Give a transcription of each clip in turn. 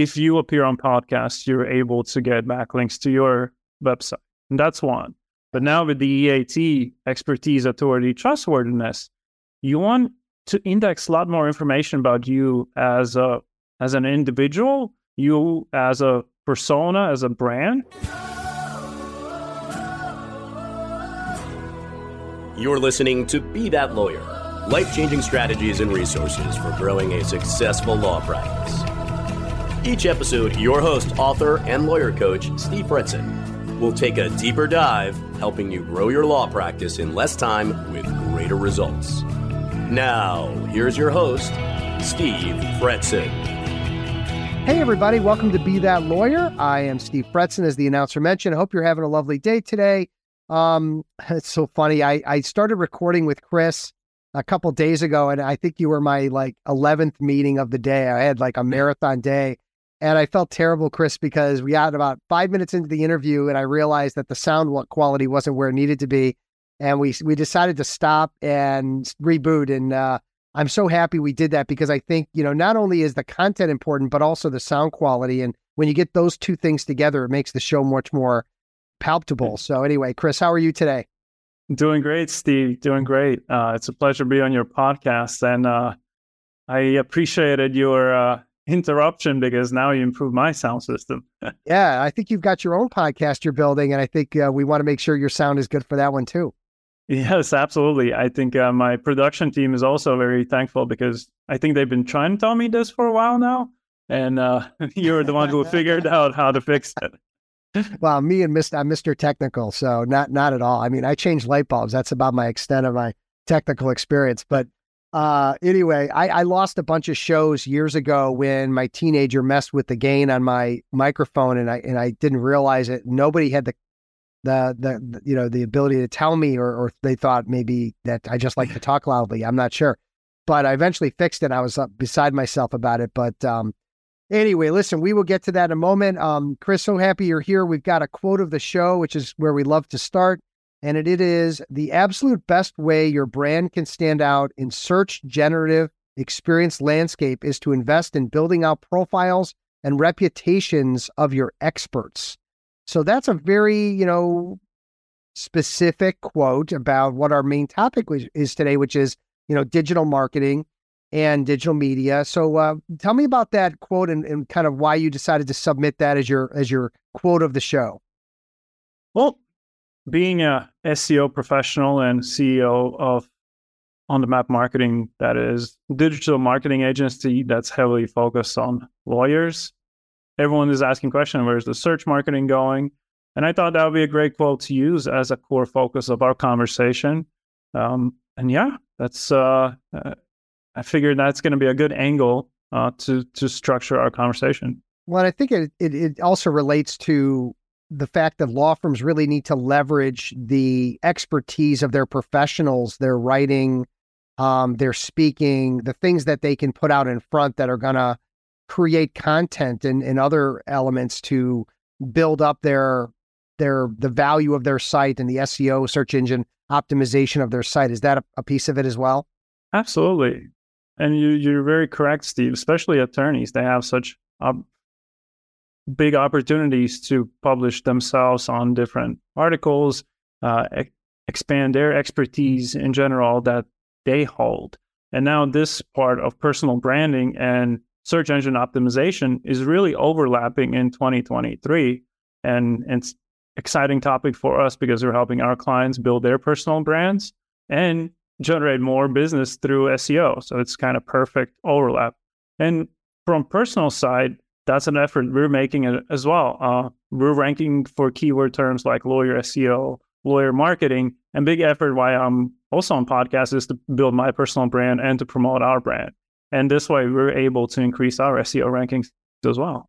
if you appear on podcasts, you're able to get backlinks to your website. And that's one. But now with the EAT, expertise, authority, trustworthiness, you want to index a lot more information about you as a as an individual, you as a persona, as a brand. You're listening to Be That Lawyer life changing strategies and resources for growing a successful law practice. Each episode, your host, author, and lawyer coach, Steve Fretzin, will take a deeper dive, helping you grow your law practice in less time with greater results. Now, here's your host, Steve Fretzin. Hey, everybody, welcome to Be That Lawyer. I am Steve Fretzin, as the announcer mentioned. I hope you're having a lovely day today. Um, it's so funny. I, I started recording with Chris a couple days ago, and I think you were my like 11th meeting of the day. I had like a marathon day. And I felt terrible, Chris, because we got about five minutes into the interview, and I realized that the sound quality wasn't where it needed to be, and we we decided to stop and reboot. And uh, I'm so happy we did that because I think you know not only is the content important, but also the sound quality. And when you get those two things together, it makes the show much more palpable. So anyway, Chris, how are you today? Doing great, Steve. Doing great. Uh, it's a pleasure to be on your podcast, and uh, I appreciated your uh, interruption because now you improve my sound system. yeah, I think you've got your own podcast you're building, and I think uh, we want to make sure your sound is good for that one too. Yes, absolutely. I think uh, my production team is also very thankful because I think they've been trying to tell me this for a while now, and uh, you're the one who figured out how to fix it. well, me and Mr. I'm Mr. Technical, so not not at all. I mean, I change light bulbs. That's about my extent of my technical experience. But uh, anyway, I, I lost a bunch of shows years ago when my teenager messed with the gain on my microphone, and I and I didn't realize it. Nobody had the the the, you know the ability to tell me, or or they thought maybe that I just like to talk loudly. I'm not sure, but I eventually fixed it. I was beside myself about it, but um, Anyway, listen, we will get to that in a moment. Um, Chris, so happy you're here. We've got a quote of the show, which is where we love to start. And it, is the absolute best way your brand can stand out in search generative experience landscape is to invest in building out profiles and reputations of your experts. So that's a very, you know, specific quote about what our main topic is today, which is, you know, digital marketing and digital media. So uh, tell me about that quote and, and kind of why you decided to submit that as your as your quote of the show. Well, being a SEO professional and CEO of on the map marketing that is digital marketing agency that's heavily focused on lawyers everyone is asking question where's the search marketing going? And i thought that would be a great quote to use as a core focus of our conversation. Um, and yeah that's uh, uh, i figured that's going to be a good angle uh, to to structure our conversation. Well i think it, it, it also relates to the fact that law firms really need to leverage the expertise of their professionals, their writing, um, their speaking, the things that they can put out in front that are going to create content and, and other elements to build up their their the value of their site and the SEO search engine optimization of their site. Is that a, a piece of it as well? Absolutely. And you, you're very correct, Steve. Especially attorneys, they have such big opportunities to publish themselves on different articles, uh, e- expand their expertise in general that they hold. And now, this part of personal branding and search engine optimization is really overlapping in 2023. And it's exciting topic for us because we're helping our clients build their personal brands and generate more business through SEO. So it's kind of perfect overlap. And from personal side, that's an effort we're making as well. Uh, we're ranking for keyword terms like lawyer SEO, lawyer marketing, and big effort why I'm also on podcast is to build my personal brand and to promote our brand. And this way, we're able to increase our SEO rankings as well.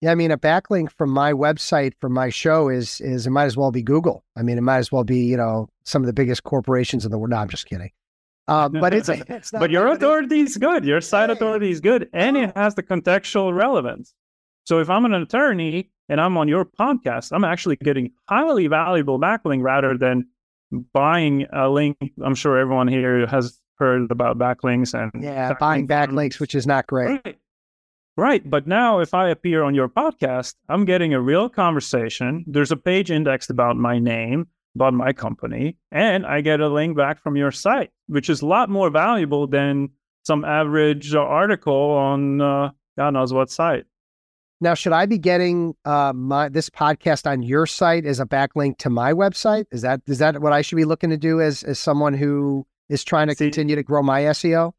Yeah, I mean, a backlink from my website from my show is is it might as well be Google. I mean, it might as well be you know some of the biggest corporations in the world. No, I'm just kidding. Uh, but it's, it's but your authority is good. Your site authority is good, and it has the contextual relevance. So if I'm an attorney and I'm on your podcast, I'm actually getting highly valuable backlink rather than buying a link. I'm sure everyone here has heard about backlinks and yeah, buying backlinks, which is not great. Right. Right. But now, if I appear on your podcast, I'm getting a real conversation. There's a page indexed about my name, about my company, and I get a link back from your site, which is a lot more valuable than some average article on uh, God knows what site. Now, should I be getting uh, my this podcast on your site as a backlink to my website? Is that is that what I should be looking to do as as someone who is trying to See, continue to grow my SEO?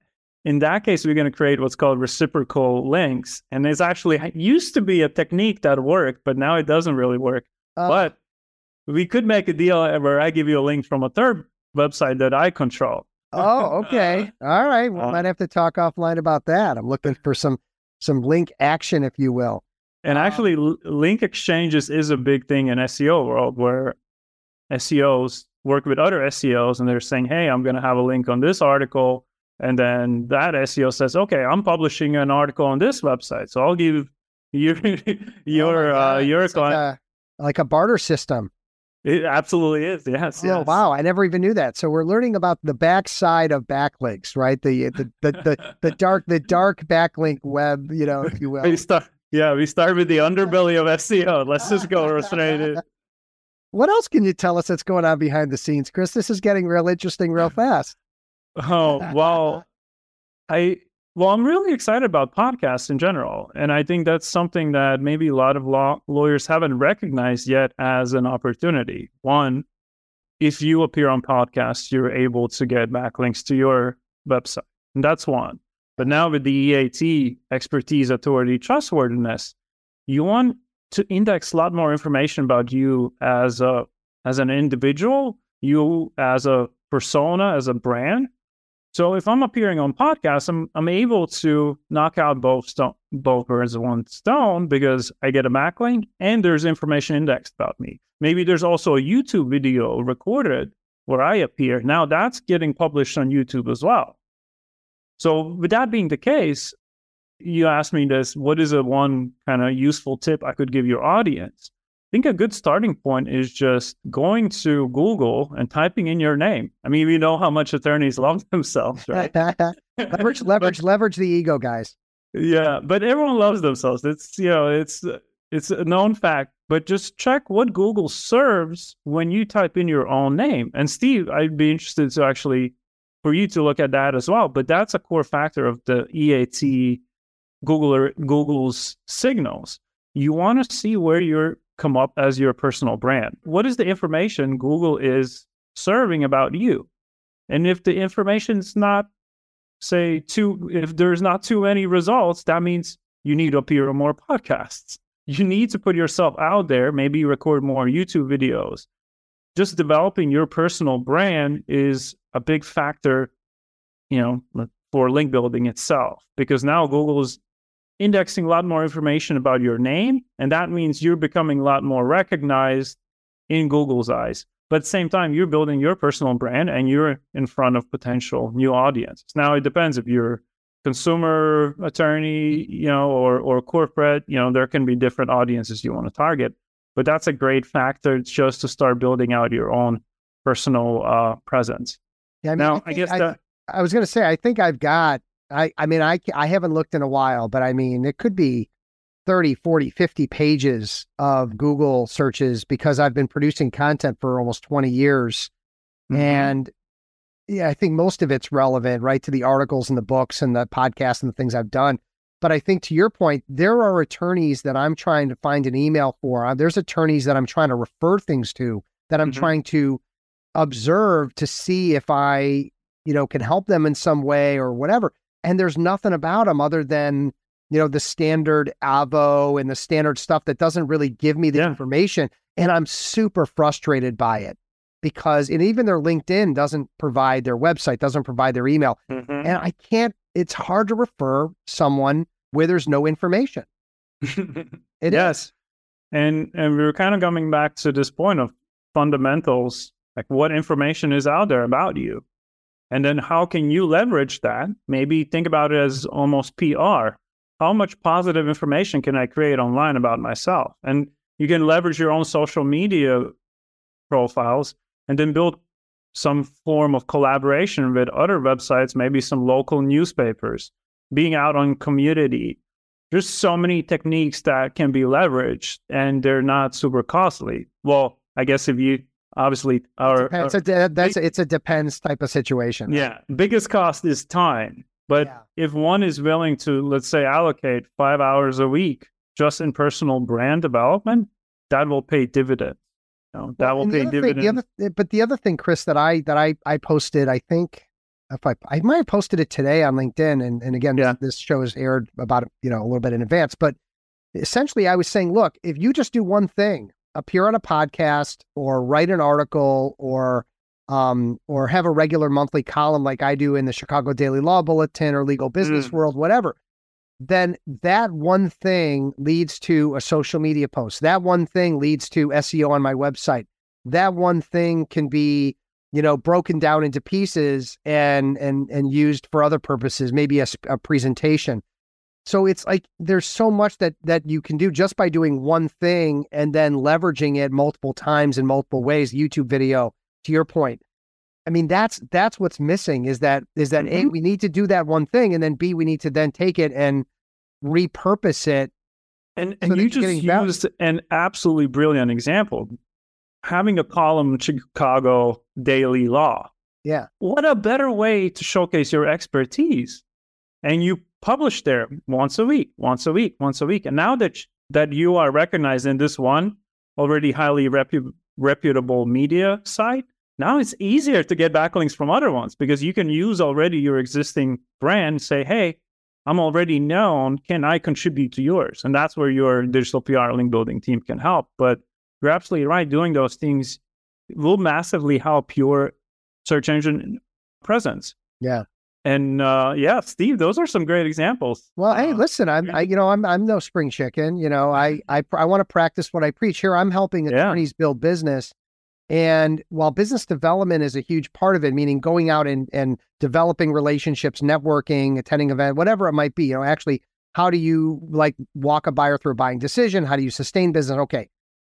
In that case, we're going to create what's called reciprocal links, and it's actually used to be a technique that worked, but now it doesn't really work. Uh, but we could make a deal where I give you a link from a third website that I control. oh, okay. All right. We uh, might have to talk offline about that. I'm looking for some some link action, if you will. And actually, link exchanges is a big thing in SEO world where SEOs work with other SEOs and they're saying, "Hey, I'm going to have a link on this article," and then that SEO says, "Okay, I'm publishing an article on this website, so I'll give your your oh uh, your client." Like a, like a barter system. It absolutely is. Yes. Oh yes. wow! I never even knew that. So we're learning about the backside of backlinks, right? The the the the, the dark the dark backlink web, you know, if you will. We start yeah, we start with the underbelly of SEO. Let's just go straight in. What else can you tell us that's going on behind the scenes, Chris? This is getting real interesting real fast. Oh, well, I well, I'm really excited about podcasts in general. And I think that's something that maybe a lot of law lawyers haven't recognized yet as an opportunity. One, if you appear on podcasts, you're able to get backlinks to your website. And that's one. But now with the EAT expertise, authority, trustworthiness, you want to index a lot more information about you as a as an individual, you as a persona, as a brand. So if I'm appearing on podcasts, I'm I'm able to knock out both stone, both birds with one stone because I get a backlink and there's information indexed about me. Maybe there's also a YouTube video recorded where I appear. Now that's getting published on YouTube as well. So, with that being the case, you asked me this what is a one kind of useful tip I could give your audience? I think a good starting point is just going to Google and typing in your name. I mean, we know how much attorneys love themselves, right? leverage, leverage, leverage the ego, guys. Yeah, but everyone loves themselves. It's you know, it's it's a known fact. But just check what Google serves when you type in your own name. And Steve, I'd be interested to actually for you to look at that as well. But that's a core factor of the EAT Google Google's signals. You want to see where you come up as your personal brand. What is the information Google is serving about you? And if the information is not, say, too, if there's not too many results, that means you need to appear on more podcasts. You need to put yourself out there, maybe record more YouTube videos. Just developing your personal brand is a big factor, you know, for link building itself, because now Google is indexing a lot more information about your name, and that means you're becoming a lot more recognized in Google's eyes. But at the same time, you're building your personal brand and you're in front of potential new audiences. Now it depends if you're consumer attorney, you know, or or corporate, you know, there can be different audiences you want to target. But that's a great factor just to start building out your own personal uh, presence. Yeah, I mean, now I, I guess I, that, I was going to say I think I've got I I mean I I haven't looked in a while, but I mean it could be 30, 40, 50 pages of Google searches because I've been producing content for almost 20 years. Mm-hmm. And yeah, I think most of it's relevant, right, to the articles and the books and the podcasts and the things I've done. But I think to your point, there are attorneys that I'm trying to find an email for. Uh, there's attorneys that I'm trying to refer things to that I'm mm-hmm. trying to observe to see if I, you know, can help them in some way or whatever. And there's nothing about them other than, you know, the standard Avvo and the standard stuff that doesn't really give me the yeah. information. And I'm super frustrated by it because, and even their LinkedIn doesn't provide their website, doesn't provide their email. Mm-hmm. And I can't, it's hard to refer someone where there's no information. It yes. Is. And and we are kind of coming back to this point of fundamentals like what information is out there about you? And then how can you leverage that? Maybe think about it as almost PR. How much positive information can I create online about myself? And you can leverage your own social media profiles and then build some form of collaboration with other websites, maybe some local newspapers, being out on community, there's so many techniques that can be leveraged and they're not super costly. Well, I guess if you obviously are, it's a, that's a, it's a depends type of situation. Yeah, biggest cost is time. But yeah. if one is willing to, let's say, allocate five hours a week just in personal brand development, that will pay dividends. You know, that will pay dividends. Thing, the other, eh, but the other thing, Chris, that I that I I posted, I think if I I might have posted it today on LinkedIn, and and again, yeah. this, this show is aired about you know a little bit in advance, but essentially, I was saying, look, if you just do one thing, appear on a podcast or write an article or um, or have a regular monthly column like I do in the Chicago Daily Law Bulletin or Legal Business mm. World, whatever, then that one thing leads to a social media post. That one thing leads to SEO on my website. That one thing can be, you know, broken down into pieces and and and used for other purposes, maybe a, a presentation. So it's like there's so much that that you can do just by doing one thing and then leveraging it multiple times in multiple ways. YouTube video, to your point. I mean, that's that's what's missing is that is that mm-hmm. A, we need to do that one thing, and then B, we need to then take it and repurpose it. And and you just used value. an absolutely brilliant example. Having a column Chicago Daily Law. Yeah. What a better way to showcase your expertise. And you publish there once a week, once a week, once a week. And now that that you are recognized in this one already highly repu- reputable media site, now it's easier to get backlinks from other ones because you can use already your existing brand, say, hey, I'm already known. Can I contribute to yours? And that's where your digital PR link building team can help. But you're absolutely right. Doing those things will massively help your search engine presence. Yeah. And uh, yeah, Steve, those are some great examples. Well, hey, uh, listen, I'm, I, you know, I'm, I'm no spring chicken. You know, I, I, I want to practice what I preach. Here, I'm helping attorneys yeah. build business and while business development is a huge part of it, meaning going out and, and developing relationships, networking, attending event, whatever it might be, you know, actually, how do you like walk a buyer through a buying decision? How do you sustain business? Okay.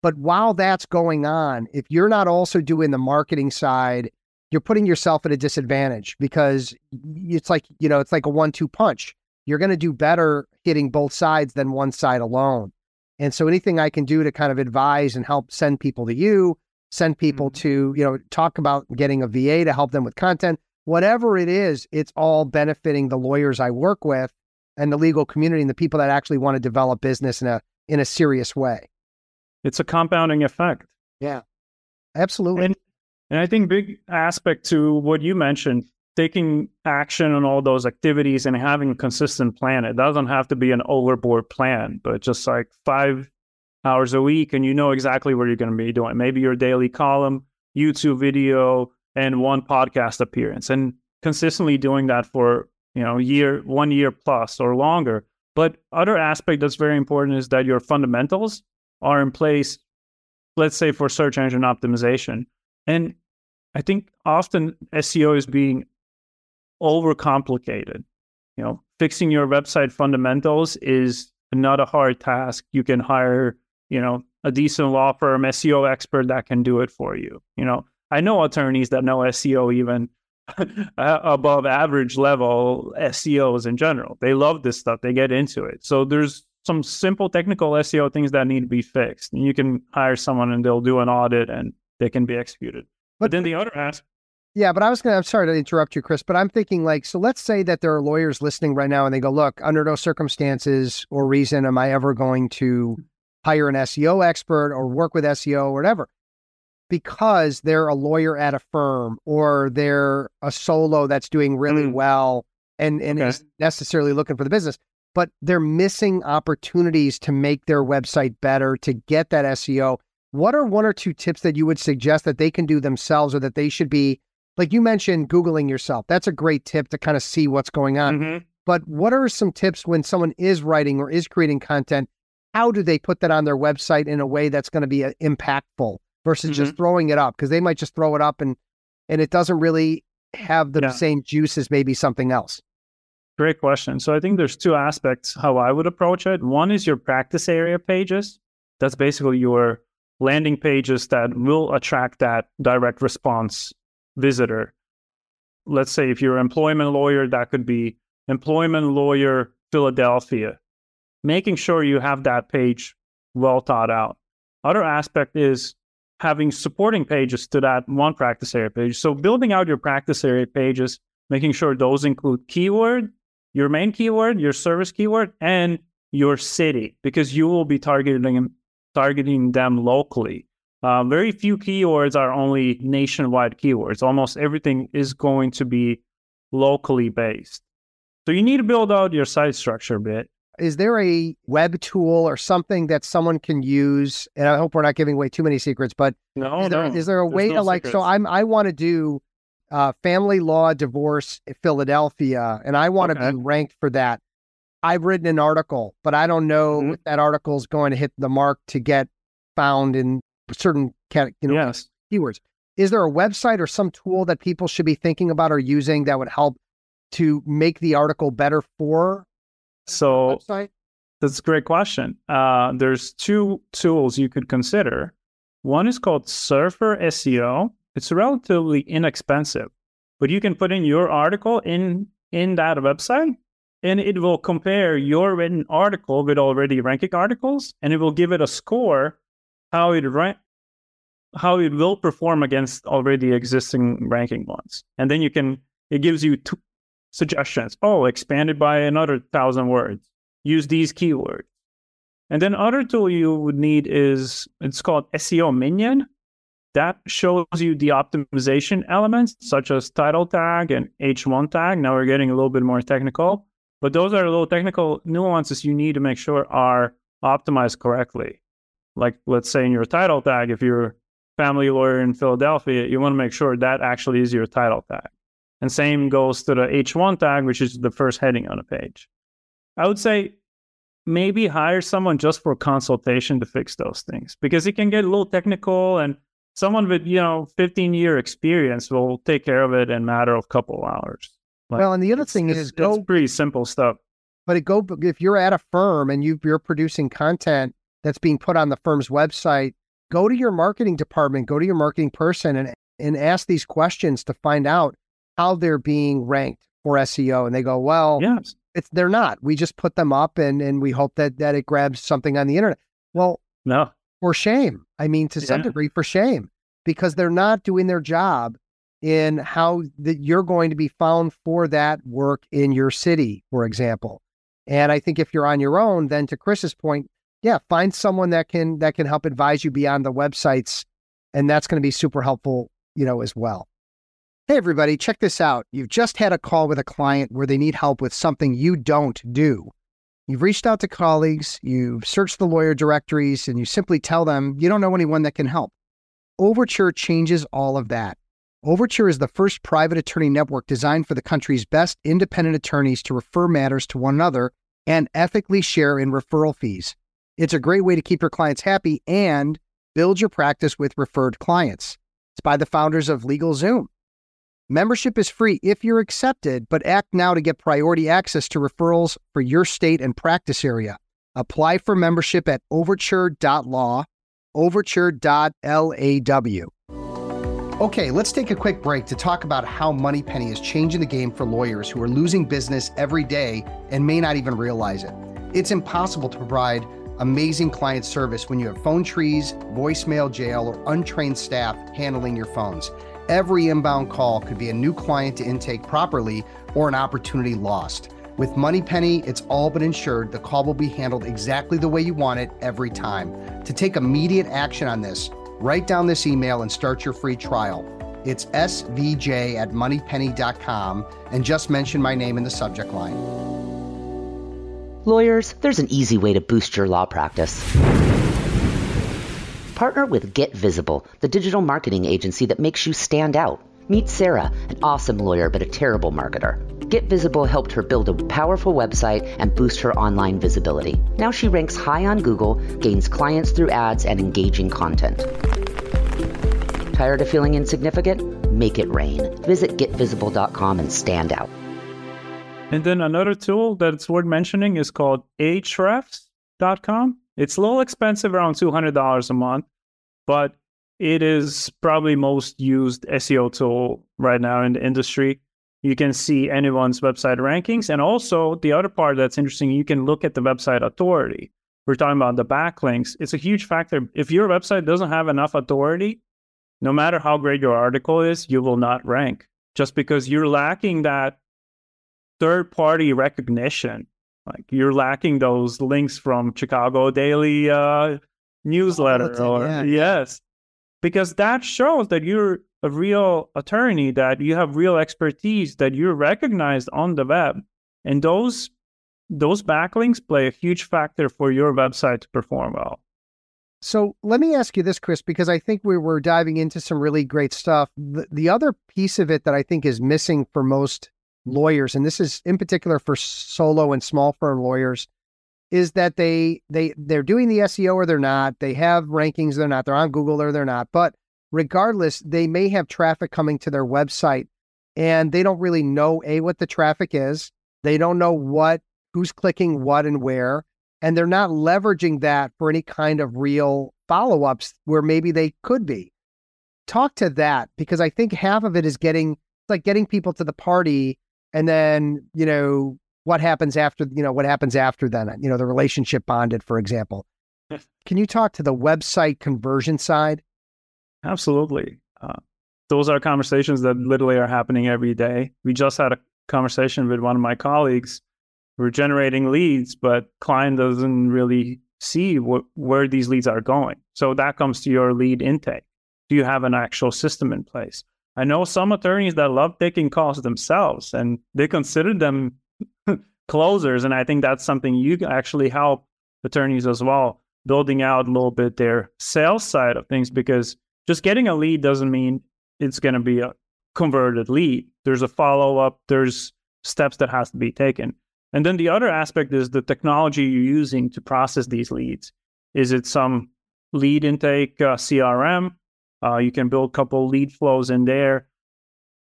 But while that's going on, if you're not also doing the marketing side, you're putting yourself at a disadvantage because it's like, you know, it's like a one two punch. You're going to do better hitting both sides than one side alone. And so anything I can do to kind of advise and help send people to you, send people mm-hmm. to, you know, talk about getting a VA to help them with content, whatever it is, it's all benefiting the lawyers I work with and the legal community and the people that actually want to develop business in a in a serious way. It's a compounding effect. Yeah. Absolutely. And, and I think big aspect to what you mentioned, taking action on all those activities and having a consistent plan. It doesn't have to be an overboard plan, but just like five hours a week and you know exactly what you're going to be doing. Maybe your daily column, YouTube video, and one podcast appearance, and consistently doing that for you know year, one year plus or longer. But other aspect that's very important is that your fundamentals are in place. Let's say for search engine optimization, and I think often SEO is being overcomplicated. You know, fixing your website fundamentals is not a hard task. You can hire you know, a decent law firm, SEO expert that can do it for you. You know, I know attorneys that know SEO even above average level SEOs in general. They love this stuff. They get into it. So there's some simple technical SEO things that need to be fixed. And you can hire someone and they'll do an audit and they can be executed. But, but then the other aspect. Yeah, but I was going to, I'm sorry to interrupt you, Chris, but I'm thinking like, so let's say that there are lawyers listening right now and they go, look, under no circumstances or reason am I ever going to hire an SEO expert or work with SEO or whatever because they're a lawyer at a firm or they're a solo that's doing really mm. well and, and okay. is necessarily looking for the business, but they're missing opportunities to make their website better, to get that SEO. What are one or two tips that you would suggest that they can do themselves or that they should be? Like you mentioned, Googling yourself. That's a great tip to kind of see what's going on. Mm-hmm. But what are some tips when someone is writing or is creating content how do they put that on their website in a way that's going to be uh, impactful versus mm-hmm. just throwing it up because they might just throw it up and and it doesn't really have the yeah. same juice as maybe something else great question so i think there's two aspects how i would approach it one is your practice area pages that's basically your landing pages that will attract that direct response visitor let's say if you're an employment lawyer that could be employment lawyer philadelphia making sure you have that page well thought out. Other aspect is having supporting pages to that one practice area page. So building out your practice area pages, making sure those include keyword, your main keyword, your service keyword, and your city, because you will be targeting targeting them locally. Uh, very few keywords are only nationwide keywords. Almost everything is going to be locally based. So you need to build out your site structure a bit is there a web tool or something that someone can use? And I hope we're not giving away too many secrets, but no, is there, no. is there a There's way no to like? secrets. So I'm I want to do uh, family law divorce Philadelphia, and I want to Okay. be ranked for that. I've written an article, but I don't know Mhm. if that article is going to hit the mark to get found in certain you know yes. keywords. Is there a website or some tool that people should be thinking about or using that would help to make the article better for So website? That's a great question. Uh, there's two tools you could consider. One is called Surfer SEO. It's relatively inexpensive, but you can put in your article in in that website, and it will compare your written article with already ranking articles, and it will give it a score how it how it will perform against already existing ranking ones. And then you can it gives you two suggestions. Oh, expand it by another thousand words use these keywords. And then other tool you would need is it's called SEO Minion. That shows you the optimization elements such as title tag and H1 tag. Now we're getting a little bit more technical, but those are little technical nuances you need to make sure are optimized correctly. Like let's say in your title tag, if you're family lawyer in Philadelphia, you want to make sure that actually is your title tag. And same goes to the H1 tag, which is the first heading on a page. I would say maybe hire someone just for consultation to fix those things because it can get a little technical and someone with, you know, 15 year experience will take care of it in a matter of couple hours. Like, well, and the other thing is go it's pretty simple stuff. but it go if you're at a firm and you you're producing content that's being put on the firm's website go to your marketing department go to your marketing person and and ask these questions to find out how they're being ranked for SEO and they go well Yes. it's they're not we just put them up and and we hope that that it grabs something on the internet well No. for shame i mean to some Yeah. degree for shame because they're not doing their job in how that you're going to be found for that work in your city for example and i think if you're on your own then to chris's point yeah find someone that can that can help advise you beyond the websites and that's going to be super helpful you know as well hey everybody check this out you've just had a call with a client where they need help with something you don't do You've reached out to colleagues, you've searched the lawyer directories, and you simply tell them you don't know anyone that can help. Overture changes all of that. Overture is the first private attorney network designed for the country's best independent attorneys to refer matters to one another and ethically share in referral fees. It's a great way to keep your clients happy and build your practice with referred clients. It's by the founders of LegalZoom. Membership is free if you're accepted, but act now to get priority access to referrals for your state and practice area. Apply for membership at overture.law, overture.law. Okay, let's take a quick break to talk about how MoneyPenny is changing the game for lawyers who are losing business every day and may not even realize it. It's impossible to provide amazing client service when you have phone trees, voicemail jail, or untrained staff handling your phones. Every inbound call could be a new client to intake properly or an opportunity lost. With MoneyPenny, it's all but ensured the call will be handled exactly the way you want it every time. To take immediate action on this, write down this email and start your free trial. It's svj at moneypenny.com and just mention my name in the subject line. Lawyers, there's an easy way to boost your law practice. Partner with Get Visible, the digital marketing agency that makes you stand out. Meet Sarah, an awesome lawyer but a terrible marketer. Get Visible helped her build a powerful website and boost her online visibility. Now she ranks high on Google, gains clients through ads and engaging content. Tired of feeling insignificant? Make it rain. Visit getvisible.com and stand out. And then another tool that's worth mentioning is called Ahrefs.com. It's a little expensive, around $200 a month, but it is probably most used SEO tool right now in the industry. You can see anyone's website rankings. And also, the other part that's interesting, you can look at the website authority. We're talking about the backlinks. It's a huge factor. If your website doesn't have enough authority, no matter how great your article is, you will not rank just because you're lacking that third party recognition. Like you're lacking those links from Chicago Daily uh, newsletter or yeah. yes, because that shows that you're a real attorney, that you have real expertise, that you're recognized on the web, and those those backlinks play a huge factor for your website to perform well. So let me ask you this, Chris, because I think we were diving into some really great stuff. The, the other piece of it that I think is missing for most lawyers, and this is in particular for solo and small firm lawyers, is that they they they're doing the SEO or they're not. They have rankings, they're not. They're on Google or they're not. But regardless, they may have traffic coming to their website, and they don't really know a what the traffic is. They don't know what who's clicking what and where and they're not leveraging that for any kind of real follow ups where maybe they could be. Talk to that because I think half of it is getting like getting people to the party and then, you know, what happens after, you know, what happens after then, you know, the relationship bonded, for example. Can you talk to the website conversion side? Absolutely. Uh, those are conversations that literally are happening every day. We just had a conversation with one of my colleagues we're generating leads, but client doesn't really see what, where these leads are going. So that comes to your lead intake. Do you have an actual system in place? I know some attorneys that love taking calls themselves and they consider them closers. And I think that's something you can actually help attorneys as well, building out a little bit their sales side of things, because just getting a lead doesn't mean it's going to be a converted lead. There's a follow up, there's steps that has to be taken. And then the other aspect is the technology you're using to process these leads. Is it some lead intake uh, CRM? Uh, you can build a couple lead flows in there.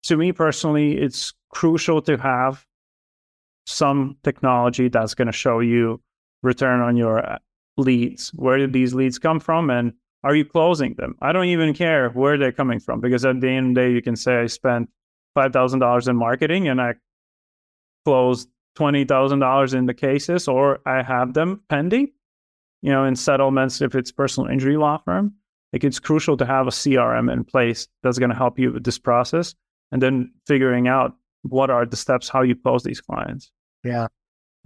To me personally, it's crucial to have some technology that's going to show you return on your uh, leads. Where did these leads come from? And are you closing them? I don't even care where they're coming from because at the end of the day, you can say I spent $5,000 in marketing and I closed $20,000 in the cases or I have them pending, you know, in settlements if it's personal injury law firm. Like it's crucial to have a CRM in place that's going to help you with this process and then figuring out what are the steps how you close these clients. Yeah.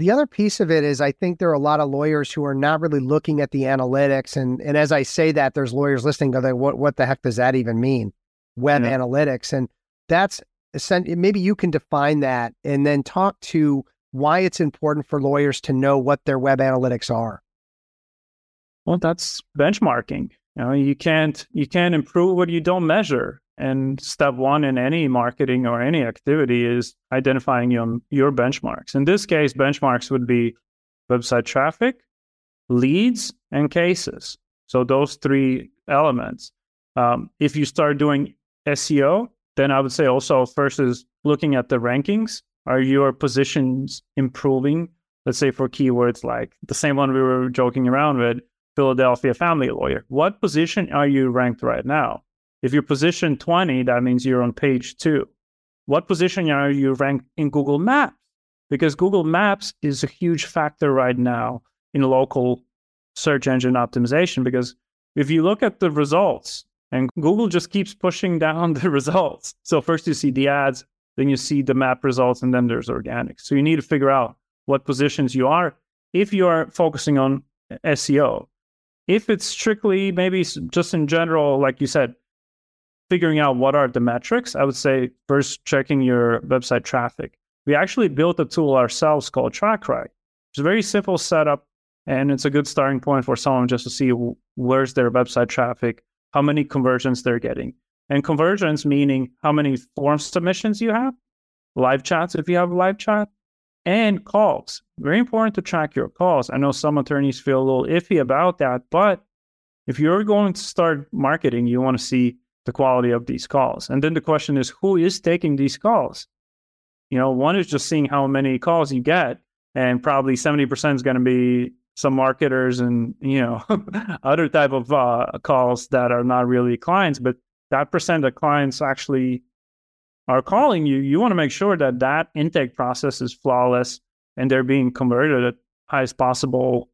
The other piece of it is I think there are a lot of lawyers who are not really looking at the analytics. And and as I say that, there's lawyers listening go, what what the heck does that even mean? Web yeah. analytics. And that's maybe you can define that and then talk to why it's important for lawyers to know what their web analytics are. Well, that's benchmarking. You know, you can't you can't improve what you don't measure. And step one in any marketing or any activity is identifying your, your benchmarks. In this case, benchmarks would be website traffic, leads, and cases. So those three elements. Um, if you start doing SEO, then I would say also first is looking at the rankings are your positions improving? Let's say for keywords like the same one we were joking around with, Philadelphia family lawyer. What position are you ranked right now? If you're position 20, that means you're on page two. What position are you ranked in Google Maps? Because Google Maps is a huge factor right now in local search engine optimization. Because if you look at the results, and Google just keeps pushing down the results. So first you see the ads, then you see the map results, and then there's organic. So you need to figure out what positions you are if you are focusing on SEO. If it's strictly maybe just in general, like you said, figuring out what are the metrics, I would say first checking your website traffic. We actually built a tool ourselves called TrackRight. It's a very simple setup, and it's a good starting point for someone just to see where's their website traffic, how many conversions they're getting. And conversions meaning how many form submissions you have, live chats if you have live chat, and calls. Very important to track your calls. I know some attorneys feel a little iffy about that, but if you're going to start marketing, you want to see the quality of these calls. And then the question is who is taking these calls? You know, one is just seeing how many calls you get, and probably 70% is going to be some marketers and you know other type of uh, calls that are not really clients but that percent of clients actually are calling you, you want to make sure that that intake process is flawless and they're being converted at highest possible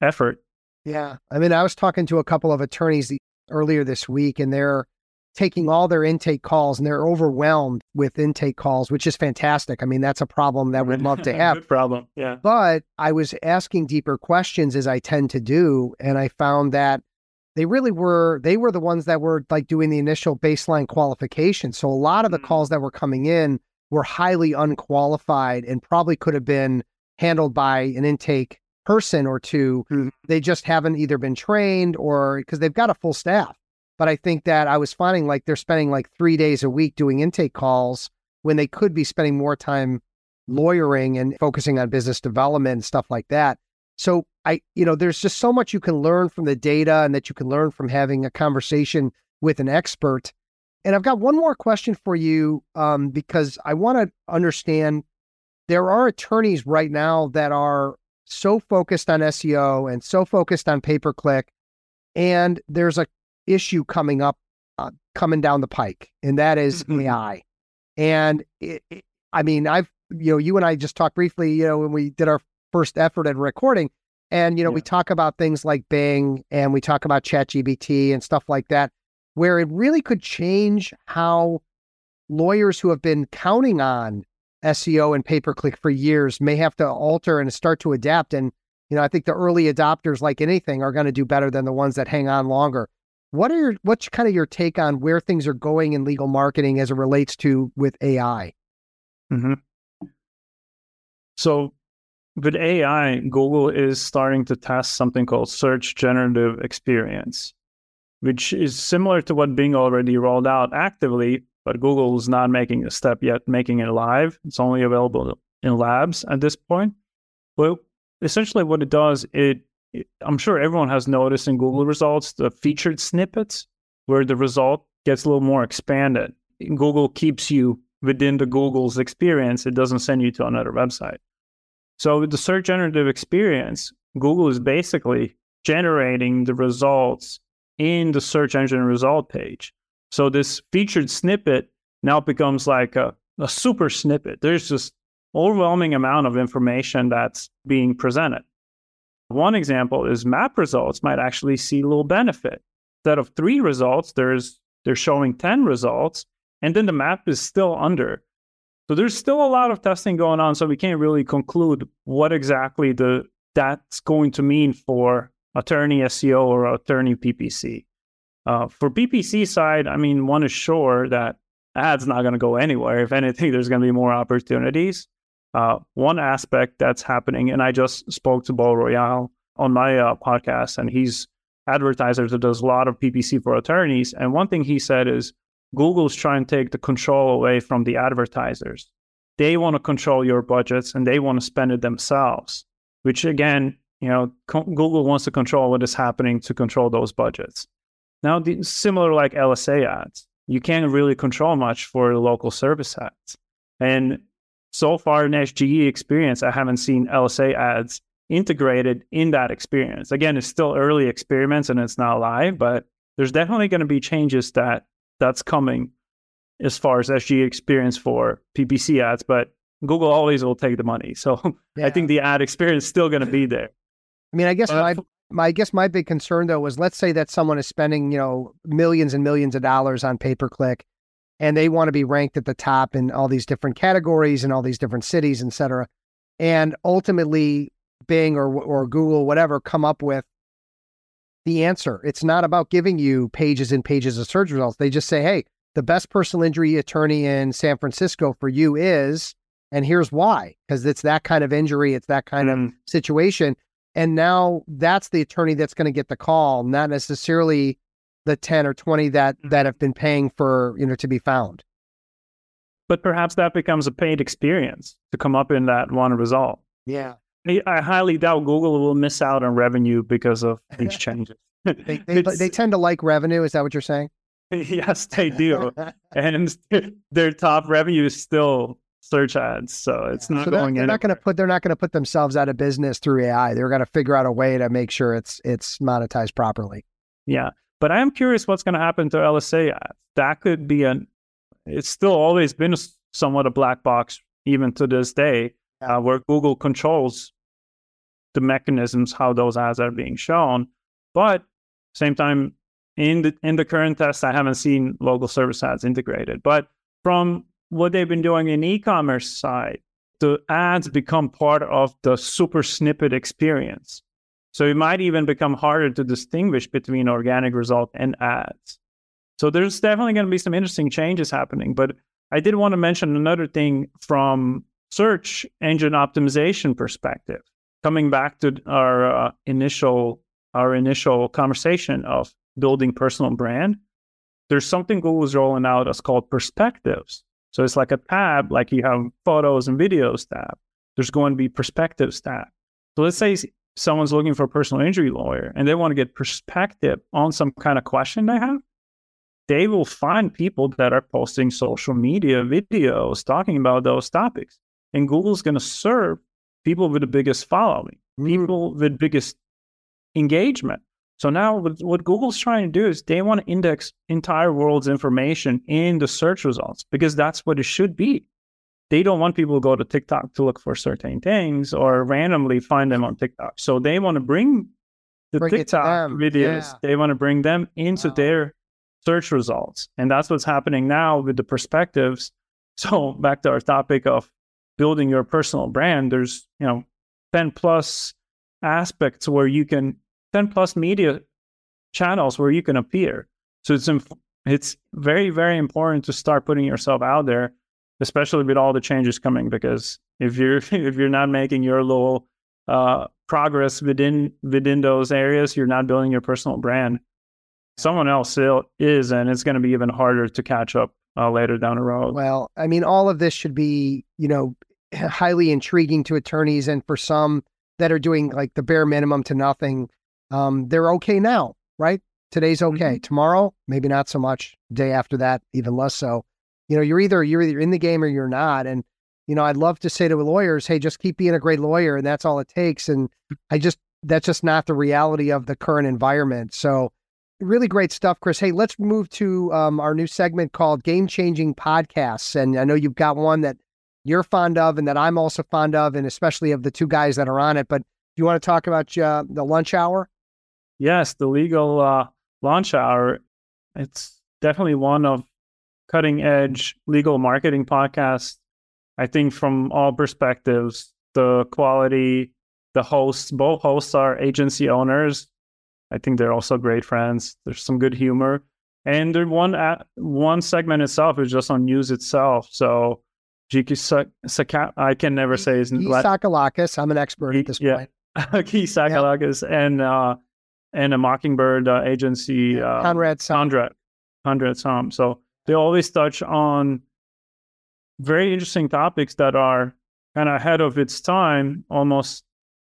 effort. Yeah. I mean, I was talking to a couple of attorneys earlier this week, and they're taking all their intake calls and they're overwhelmed with intake calls, which is fantastic. I mean, that's a problem that we'd love to have. Problem. Yeah. But I was asking deeper questions as I tend to do, and I found that they really were they were the ones that were like doing the initial baseline qualification. So a lot of the mm-hmm. calls that were coming in were highly unqualified and probably could have been handled by an intake person or 2 mm-hmm. They just haven't either been trained or because they've got a full staff. But I think that I was finding like they're spending like three days a week doing intake calls when they could be spending more time lawyering and focusing on business development and stuff like that. So I, you know, there's just so much you can learn from the data and that you can learn from having a conversation with an expert. And I've got one more question for you um, because I want to understand there are attorneys right now that are so focused on SEO and so focused on pay per click. And there's a issue coming up, uh, coming down the pike, and that is mm-hmm. AI. And it, it, I mean, I've, you know, you and I just talked briefly, you know, when we did our first effort at recording, and, you know, yeah. we talk about things like Bing and we talk about ChatGPT and stuff like that, where it really could change how lawyers who have been counting on SEO and pay per click for years may have to alter and start to adapt. And, you know, I think the early adopters, like anything, are going to do better than the ones that hang on longer. What are your what's kind of your take on where things are going in legal marketing as it relates to with AI? Mm-hmm. So with AI, Google is starting to test something called search generative experience, which is similar to what Bing already rolled out actively, but Google is not making a step yet, making it live. It's only available in labs at this point. Well, essentially what it does, it I'm sure everyone has noticed in Google results the featured snippets where the result gets a little more expanded. Google keeps you within the Google's experience. It doesn't send you to another website. So with the search generative experience, Google is basically generating the results in the search engine result page. So this featured snippet now becomes like a, a super snippet. There's just overwhelming amount of information that's being presented. One example is map results might actually see little benefit. Instead of three results, there's they're showing 10 results, and then the map is still under. So there's still a lot of testing going on, so we can't really conclude what exactly the that's going to mean for attorney SEO or attorney PPC. Uh, for PPC side, I mean, one is sure that ads not going to go anywhere. If anything, there's going to be more opportunities. Uh, one aspect that's happening, and I just spoke to Beau Royale on my uh, podcast, and he's advertiser that does a lot of PPC for attorneys. And one thing he said is Google's trying to take the control away from the advertisers. They want to control your budgets and they want to spend it themselves, which again, you know, co- Google wants to control what is happening to control those budgets. Now, the, similar like LSA ads, you can't really control much for the local service ads. And so far in SGE experience, I haven't seen LSA ads integrated in that experience. Again, it's still early experiments and it's not live, but there's definitely going to be changes that that's coming as far as SGE experience for PPC ads. But Google always will take the money, so yeah. I think the ad experience is still going to be there. I mean, I guess my, my I guess my big concern though was let's say that someone is spending you know millions and millions of dollars on pay per click and they want to be ranked at the top in all these different categories and all these different cities, et cetera. And ultimately, Bing or or Google, whatever, come up with the answer. It's not about giving you pages and pages of search results. They just say, "Hey, the best personal injury attorney in San Francisco for you is, and here's why, because it's that kind of injury, it's that kind mm. of situation." And now that's the attorney that's going to get the call, not necessarily the 10 or 20 that that mm-hmm. have been paying for you know to be found. But perhaps that becomes a paid experience to come up in that one result. Yeah. I highly doubt google will miss out on revenue because of these changes. They, they, they tend to like revenue is that what you're saying? Yes they do. And their top revenue is still search ads so it's not so going they're not going to put they're not going to put themselves out of business through ai they're going to figure out a way to make sure it's it's monetized properly. Yeah but I am curious what's going to happen to LSA. That could be an it's still always been somewhat a black box, even to this day, uh, where Google controls the mechanisms how those ads are being shown. But same time, in the in the current test, I haven't seen local service ads integrated. But from what they've been doing in e-commerce side, the ads become part of the super snippet experience. So it might even become harder to distinguish between organic result and ads. So there's definitely going to be some interesting changes happening. But I did want to mention another thing from search engine optimization perspective. Coming back to our uh, initial our initial conversation of building personal brand, there's something Google's rolling out that's called perspectives. So it's like a tab, like you have photos and videos tab. There's going to be perspectives tab. So let's say someone's looking for a personal injury lawyer and they want to get perspective on some kind of question they have. They will find people that are posting social media videos talking about those topics. And Google's going to serve people with the biggest following, mm. people with biggest engagement. So now what Google's trying to do is they want to index entire world's information in the search results because that's what it should be. They don't want people to go to TikTok to look for certain things or randomly find them on TikTok. So they want to bring the bring TikTok videos, yeah. they want to bring them into wow. their search results. And that's what's happening now with the perspectives. So back to our topic of building your personal brand, there's, you know, 10 plus aspects where you can 10 plus media channels where you can appear. So it's inf- it's very very important to start putting yourself out there, especially with all the changes coming. Because if you're if you're not making your little uh, progress within within those areas, you're not building your personal brand. Someone else is, and it's going to be even harder to catch up uh, later down the road. Well, I mean, all of this should be you know highly intriguing to attorneys, and for some that are doing like the bare minimum to nothing um, they're okay now, right? Today's okay. Mm-hmm. Tomorrow, maybe not so much. Day after that, even less so. You know, you're either you're either in the game or you're not. And you know, I'd love to say to lawyers, hey, just keep being a great lawyer, and that's all it takes. And I just that's just not the reality of the current environment. So, really great stuff, Chris. Hey, let's move to um, our new segment called Game Changing Podcasts. And I know you've got one that you're fond of, and that I'm also fond of, and especially of the two guys that are on it. But do you want to talk about uh, the lunch hour? yes, the legal uh, lunch hour, it's definitely one of cutting edge legal marketing podcasts. I think from all perspectives, the quality, the hosts, both hosts are agency owners. I think they're also great friends. There's some good humor. And the one uh, one segment itself is just on news itself. So Giki Saka, I can never say his name. Tsakalakis. I'm an expert at this point. Key Tsakalakis and uh, and a Mockingbird uh, agency, uh, Conrad Conrad, Conrad Saam. So they always touch on very interesting topics that are kind of ahead of its time, almost.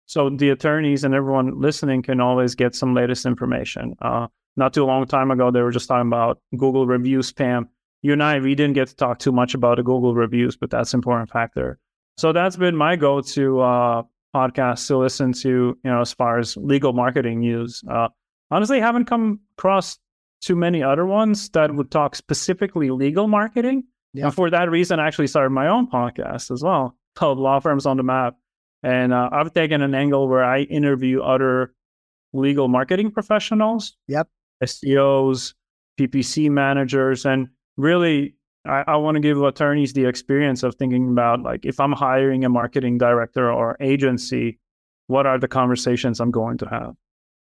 So the attorneys and everyone listening can always get some latest information. Uh, not too long time ago, they were just talking about Google review spam. You and I, we didn't get to talk too much about the Google reviews, but that's an important factor. So that's been my go-to uh, podcasts to listen to, you know, as far as legal marketing news. Uh, honestly, haven't come across too many other ones that would talk specifically legal marketing. Yeah. And for that reason, I actually started my own podcast as well called Law Firms on the Map. And uh, I've taken an angle where I interview other legal marketing professionals, yep, SEOs, PPC managers, and really I, I want to give attorneys the experience of thinking about like if I'm hiring a marketing director or agency, what are the conversations I'm going to have?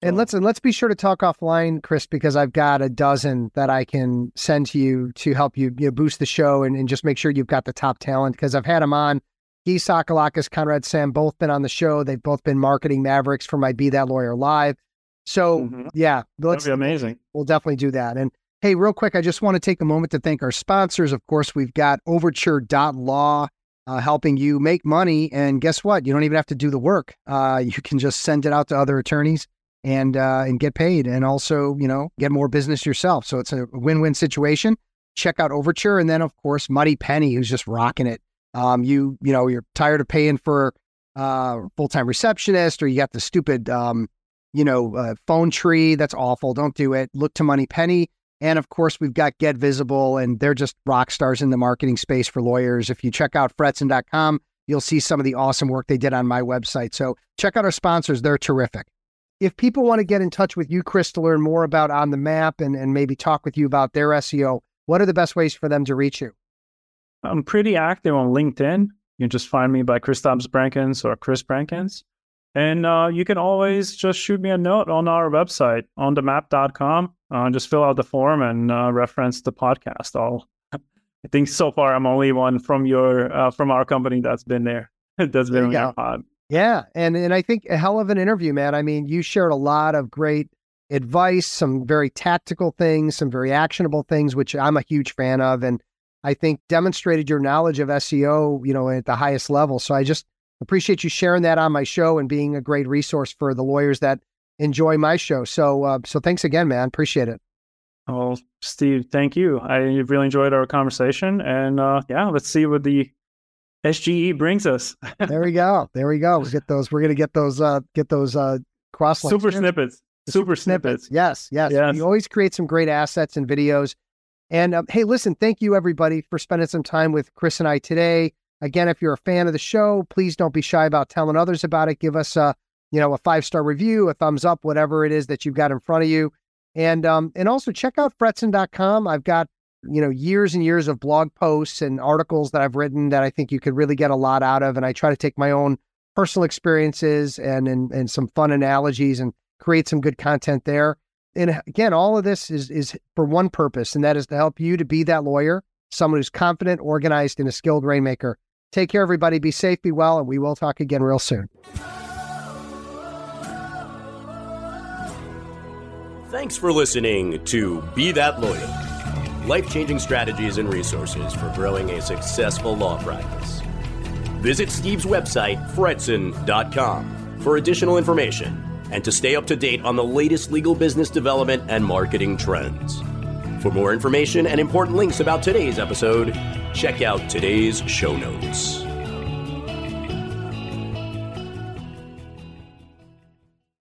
And let's and let's be sure to talk offline, Chris, because I've got a dozen that I can send to you to help you, you know, boost the show and, and just make sure you've got the top talent. Because I've had them on. Gyi Tsakalakis, Conrad Saam, both been on the show. They've both been marketing mavericks for my Be That Lawyer Live. So mm-hmm. yeah, let's That'd be amazing. We'll definitely do that. And Hey, real quick, I just want to take a moment to thank our sponsors. Of course, we've got Overture.law uh, helping you make money. And guess what? You don't even have to do the work. Uh, you can just send it out to other attorneys and uh, and get paid, and also you know get more business yourself. So it's a win-win situation. Check out Overture, and then of course Moneypenny, who's just rocking it. Um, you you know you're tired of paying for uh, full-time receptionist, or you got the stupid um, you know uh, phone tree. That's awful. Don't do it. Look to Moneypenny And of course, we've got Get Visible, and they're just rock stars in the marketing space for lawyers. If you check out fretzin.com, you'll see some of the awesome work they did on my website. So check out our sponsors, they're terrific. If people want to get in touch with you, Chris, to learn more about On the Map and, and maybe talk with you about their SEO, what are the best ways for them to reach you? I'm pretty active on LinkedIn. You can just find me by Kristaps Brencans or Chris Brencans. And uh, you can always just shoot me a note on our website, onthemap.com. Uh, just fill out the form and uh, reference the podcast. I'll, I think so far I'm only one from your uh, from our company that's been there. that's been on your pod. Yeah, and and I think a hell of an interview, man. I mean, you shared a lot of great advice, some very tactical things, some very actionable things, which I'm a huge fan of, and I think demonstrated your knowledge of SEO, you know, at the highest level. So I just appreciate you sharing that on my show and being a great resource for the lawyers that enjoy my show. So, uh, so thanks again, man. Appreciate it. Well, Steve, thank you. I really enjoyed our conversation, and uh, yeah, let's see what the SGE brings us. there we go. There we go. we get those. We're gonna get those. Uh, get those uh, cross super snippets. Super, super snippets. snippets. Yes, yes. yes. We always create some great assets and videos. And um, hey, listen, thank you everybody for spending some time with Chris and I today. Again, if you're a fan of the show, please don't be shy about telling others about it. Give us a, you know, a five star review, a thumbs up, whatever it is that you've got in front of you. And um, and also check out fretzin.com. I've got, you know, years and years of blog posts and articles that I've written that I think you could really get a lot out of. And I try to take my own personal experiences and and, and some fun analogies and create some good content there. And uh, again, all of this is is for one purpose, and that is to help you to be that lawyer, someone who's confident, organized, and a skilled rainmaker. Take care, everybody. Be safe, be well, and we will talk again real soon. Thanks for listening to Be That Lawyer life changing strategies and resources for growing a successful law practice. Visit Steve's website, fretzin.com, for additional information and to stay up to date on the latest legal business development and marketing trends. For more information and important links about today's episode, check out today's show notes.